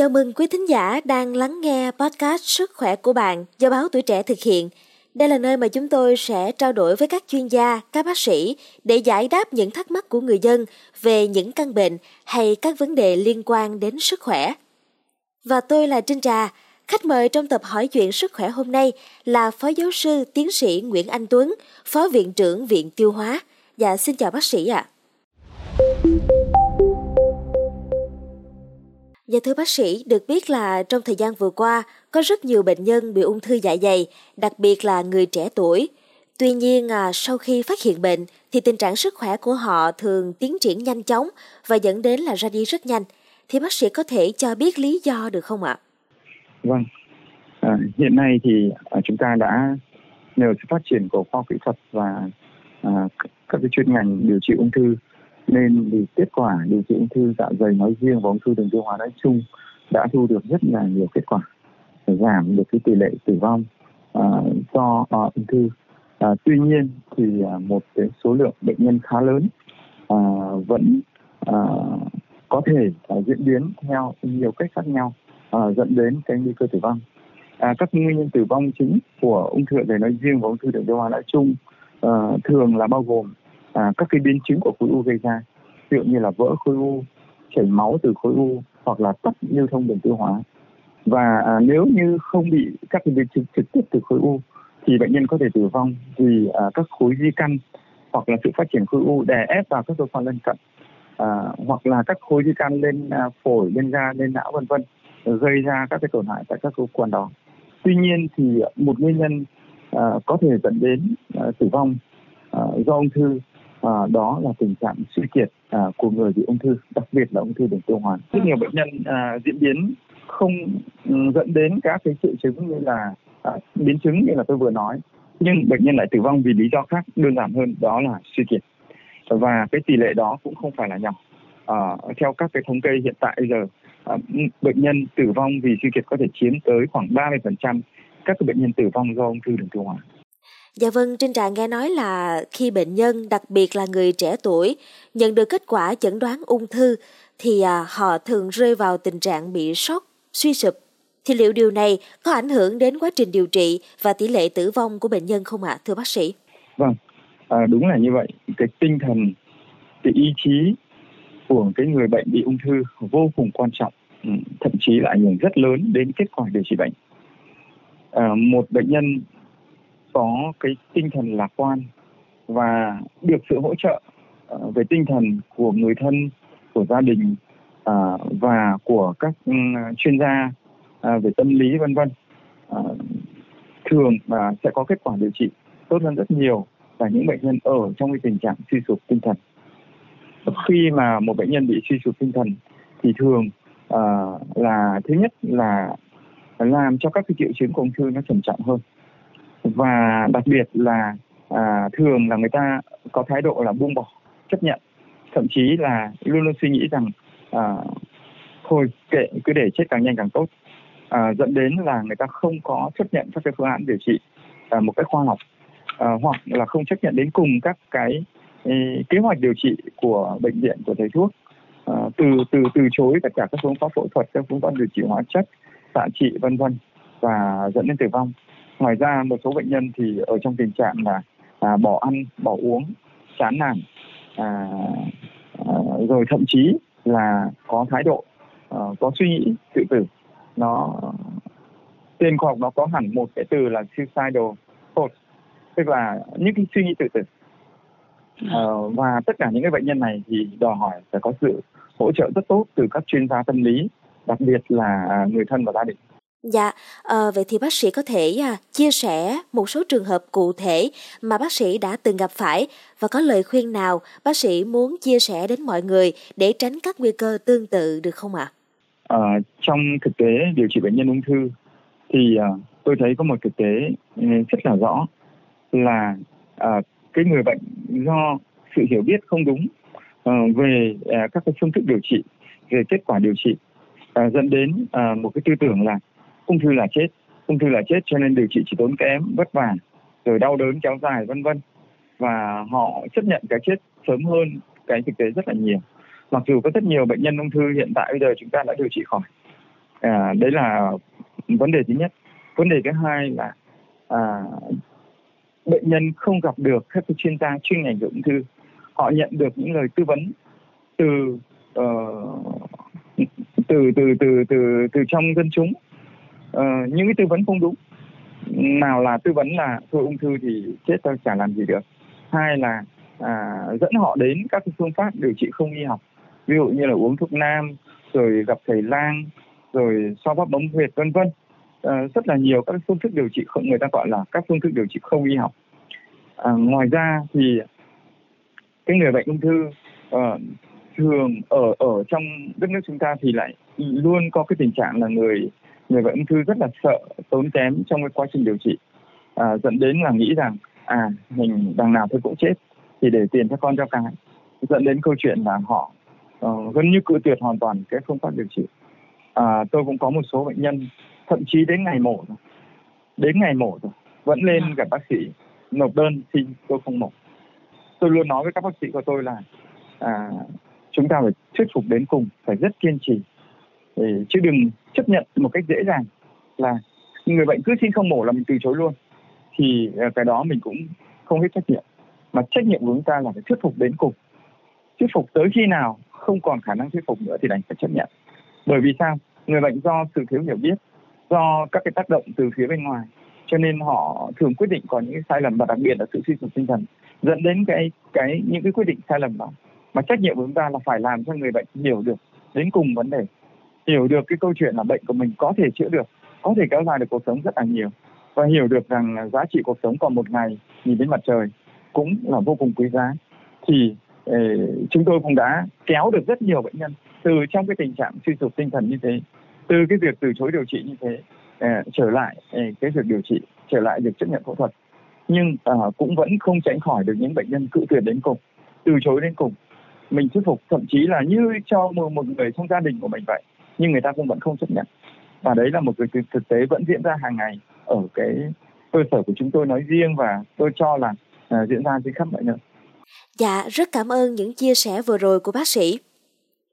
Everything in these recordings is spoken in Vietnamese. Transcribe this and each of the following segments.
Chào mừng quý thính giả đang lắng nghe podcast Sức khỏe của bạn do báo Tuổi Trẻ thực hiện. Đây là nơi mà chúng tôi sẽ trao đổi với các chuyên gia, các bác sĩ để giải đáp những thắc mắc của người dân về những căn bệnh hay các vấn đề liên quan đến sức khỏe. Và tôi là Trinh Trà, khách mời trong tập hỏi chuyện sức khỏe hôm nay là Phó Giáo sư Tiến sĩ Nguyễn Anh Tuấn, Phó Viện trưởng Viện Tiêu hóa. Dạ xin chào bác sĩ ạ. À. Dạ thưa bác sĩ, được biết là trong thời gian vừa qua có rất nhiều bệnh nhân bị ung thư dạ dày, đặc biệt là người trẻ tuổi. Tuy nhiên à, sau khi phát hiện bệnh thì tình trạng sức khỏe của họ thường tiến triển nhanh chóng và dẫn đến là ra đi rất nhanh. Thì bác sĩ có thể cho biết lý do được không ạ? Vâng, à, hiện nay thì à, chúng ta đã nhờ sự phát triển của khoa học kỹ thuật và à, các cái chuyên ngành điều trị ung thư nên vì kết quả điều trị ung thư dạ dày nói riêng và ung thư đường tiêu hóa nói chung đã thu được rất là nhiều kết quả giảm được cái tỷ lệ tử vong uh, do uh, ung thư. Uh, tuy nhiên thì uh, một cái số lượng bệnh nhân khá lớn uh, vẫn uh, có thể uh, diễn biến theo nhiều cách khác nhau uh, dẫn đến cái nguy cơ tử vong. À, các nguyên nhân tử vong chính của ung thư dạ dày nói riêng và ung thư đường tiêu hóa nói chung uh, thường là bao gồm à, các cái biến chứng của khối u gây ra ví dụ như là vỡ khối u chảy máu từ khối u hoặc là tắc lưu thông đường tiêu hóa. Và à, nếu như không bị các cái biến chứng trực tiếp từ khối u thì bệnh nhân có thể tử vong vì à, các khối di căn hoặc là sự phát triển khối u đè ép vào các cơ quan lân cận. À, hoặc là các khối di căn lên à, phổi lên da lên não vân vân gây ra các cái tổn hại tại các cơ quan đó. Tuy nhiên thì một nguyên nhân à, có thể dẫn đến à, tử vong à, do ung thư à, đó là tình trạng suy kiệt à, của người bị ung thư đặc biệt là ung thư đường tiêu hóa. Rất nhiều bệnh nhân à, diễn biến không ừ, dẫn đến các cái triệu chứng như là à, biến chứng như là tôi vừa nói. Nhưng bệnh nhân lại tử vong vì lý do khác đơn giản hơn đó là suy kiệt. Và cái tỷ lệ đó cũng không phải là nhỏ. À, theo các cái thống kê hiện tại bây giờ à, bệnh nhân tử vong vì suy kiệt có thể chiếm tới khoảng 30% các cái bệnh nhân tử vong do ung thư đường tiêu hóa. Dạ vâng, Trinh Trà nghe nói là khi bệnh nhân, đặc biệt là người trẻ tuổi, nhận được kết quả chẩn đoán ung thư thì à, họ thường rơi vào tình trạng bị sốc, suy sụp. Thì liệu điều này có ảnh hưởng đến quá trình điều trị và tỷ lệ tử vong của bệnh nhân không ạ, thưa bác sĩ? Vâng, à, đúng là như vậy. Cái tinh thần, cái ý chí của cái người bệnh bị ung thư vô cùng quan trọng, ừ, thậm chí là ảnh hưởng rất lớn đến kết quả điều trị bệnh. À, một bệnh nhân có cái tinh thần lạc quan và được sự hỗ trợ ờ, về tinh thần của người thân của gia đình ờ, và của các ừ, chuyên gia ờ, về tâm lý vân vân. Thường và sẽ có kết quả điều trị tốt hơn rất nhiều và những bệnh nhân ở trong cái tình trạng suy sụp tinh thần. Khi mà một bệnh nhân bị suy sụp tinh thần thì thường uh, là thứ nhất là làm cho các cái triệu chứng của ung thư nó trầm trọng hơn và đặc biệt là à, thường là người ta có thái độ là buông bỏ chấp nhận. Thậm chí là luôn luôn suy nghĩ rằng à, thôi kệ cứ để chết càng nhanh càng tốt. À, dẫn đến là người ta không có chấp nhận các cái phương án điều trị à, một cách khoa học. À, hoặc là không chấp nhận đến cùng các cái ý, kế hoạch điều trị của bệnh viện của thầy thuốc. À, từ từ từ chối tất cả các phương pháp phẫu thuật các phương pháp điều trị hóa chất xạ trị vân vân và dẫn đến tử vong ngoài ra một số bệnh nhân thì ở trong tình trạng là à, bỏ ăn bỏ uống chán nản à, à, rồi thậm chí là có thái độ à, có suy nghĩ tự tử. Nó tên khoa học nó có hẳn một cái từ là suicidal thought tức là những cái suy nghĩ tự tử. À, và tất cả những cái bệnh nhân này thì đòi hỏi phải có sự hỗ trợ rất tốt từ các chuyên gia tâm lý đặc biệt là người thân và gia đình Dạ, à, vậy thì bác sĩ có thể à, chia sẻ một số trường hợp cụ thể mà bác sĩ đã từng gặp phải và có lời khuyên nào bác sĩ muốn chia sẻ đến mọi người để tránh các nguy cơ tương tự được không ạ? À? À, trong thực tế điều trị bệnh nhân ung thư thì à, tôi thấy có một thực tế ừ, rất là rõ là à, cái người bệnh do sự hiểu biết không đúng à, về à, các cái phương thức điều trị, về kết quả điều trị à, dẫn đến à, một cái tư tưởng là ung thư là chết ung thư là chết cho nên điều trị chỉ tốn kém vất vả rồi đau đớn kéo dài vân vân. Và họ chấp nhận cái chết sớm hơn cái thực tế rất là nhiều. Mặc dù có rất nhiều bệnh nhân ung thư hiện tại bây giờ chúng ta đã điều trị khỏi. À, đấy là vấn đề thứ nhất. Vấn đề thứ hai là à, bệnh nhân không gặp được các chuyên gia chuyên ngành ung thư. Họ nhận được những lời tư vấn từ uh, từ từ từ từ từ trong dân chúng uh, những cái tư vấn không đúng. Nào là tư vấn là thôi ung thư thì chết tôi chả làm gì được. Hai là à, dẫn họ đến các cái phương pháp điều trị không y học. Ví dụ như là uống thuốc nam rồi gặp thầy lang rồi so bóp bấm huyệt vân vân. À, rất là nhiều các phương thức điều trị không người ta gọi là các phương thức điều trị không y học. À, ngoài ra thì cái người bệnh ung thư à, thường ở ở trong đất nước chúng ta thì lại luôn có cái tình trạng là người người bệnh ung thư rất là sợ tốn kém trong cái quá trình điều trị. À, dẫn đến là nghĩ rằng à mình đằng nào tôi cũng chết thì để tiền cho con cho cái. Dẫn đến câu chuyện là họ uh, gần như cự tuyệt hoàn toàn cái phương pháp điều trị. À, tôi cũng có một số bệnh nhân thậm chí đến ngày mổ rồi. Đến ngày mổ rồi vẫn lên gặp bác sĩ nộp đơn xin tôi không mổ tôi luôn nói với các bác sĩ của tôi là à, chúng ta phải thuyết phục đến cùng phải rất kiên trì. Để, chứ đừng chấp nhận một cách dễ dàng là người bệnh cứ xin không mổ là mình từ chối luôn, thì à, cái đó mình cũng không hết trách nhiệm. Mà trách nhiệm của chúng ta là phải thuyết phục đến cùng. Thuyết phục tới khi nào không còn khả năng thuyết phục nữa thì đành phải chấp nhận. Bởi vì sao? Người bệnh do sự thiếu hiểu biết, do các cái tác động từ phía bên ngoài, cho nên họ thường quyết định có những cái sai lầm và đặc biệt là sự suy sụp tinh thần, dẫn đến cái cái, những cái quyết định sai lầm đó. Mà trách nhiệm của chúng ta là phải làm cho người bệnh hiểu được đến cùng vấn đề hiểu được cái câu chuyện là bệnh của mình có thể chữa được có thể kéo dài được cuộc sống rất là nhiều và hiểu được rằng giá trị cuộc sống còn một ngày nhìn đến mặt trời cũng là vô cùng quý giá. Thì uh, chúng tôi cũng đã kéo được rất nhiều bệnh nhân từ trong cái tình trạng suy sụp tinh thần như thế từ cái việc từ chối điều trị như thế uh, trở lại uh, cái việc điều trị trở lại việc chấp nhận phẫu thuật. Nhưng uh, cũng vẫn không tránh khỏi được những bệnh nhân cự tuyệt đến cùng từ chối đến cùng. Mình thuyết phục thậm chí là như cho một, một người trong gia đình của mình vậy nhưng người ta cũng vẫn không chấp nhận và đấy là một cái thực tế vẫn diễn ra hàng ngày ở cái cơ sở của chúng tôi nói riêng và tôi cho là uh, diễn ra trên khắp mọi nơi. Dạ, rất cảm ơn những chia sẻ vừa rồi của bác sĩ.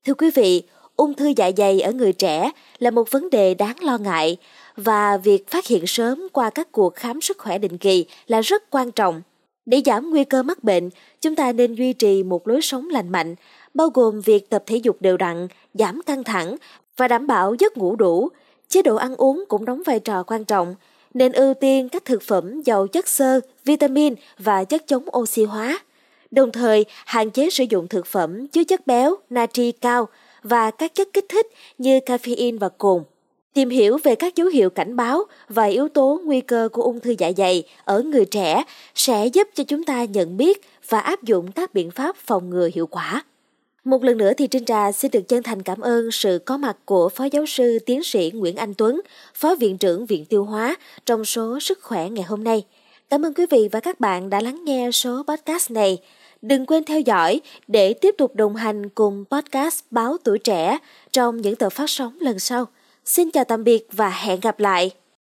Thưa quý vị, ung thư dạ dày ở người trẻ là một vấn đề đáng lo ngại và việc phát hiện sớm qua các cuộc khám sức khỏe định kỳ là rất quan trọng. Để giảm nguy cơ mắc bệnh, chúng ta nên duy trì một lối sống lành mạnh, bao gồm việc tập thể dục đều đặn, giảm căng thẳng và đảm bảo giấc ngủ đủ. Chế độ ăn uống cũng đóng vai trò quan trọng, nên ưu tiên các thực phẩm giàu chất xơ, vitamin và chất chống oxy hóa. Đồng thời, hạn chế sử dụng thực phẩm chứa chất béo, natri cao và các chất kích thích như caffeine và cồn. Tìm hiểu về các dấu hiệu cảnh báo và yếu tố nguy cơ của ung thư dạ dày ở người trẻ sẽ giúp cho chúng ta nhận biết và áp dụng các biện pháp phòng ngừa hiệu quả. Một lần nữa thì Trinh Trà xin được chân thành cảm ơn sự có mặt của Phó Giáo sư Tiến sĩ Nguyễn Anh Tuấn, Phó Viện trưởng Viện Tiêu hóa trong số Sức khỏe ngày hôm nay. Cảm ơn quý vị và các bạn đã lắng nghe số podcast này. Đừng quên theo dõi để tiếp tục đồng hành cùng podcast Báo Tuổi Trẻ trong những tờ phát sóng lần sau. Xin chào tạm biệt và hẹn gặp lại!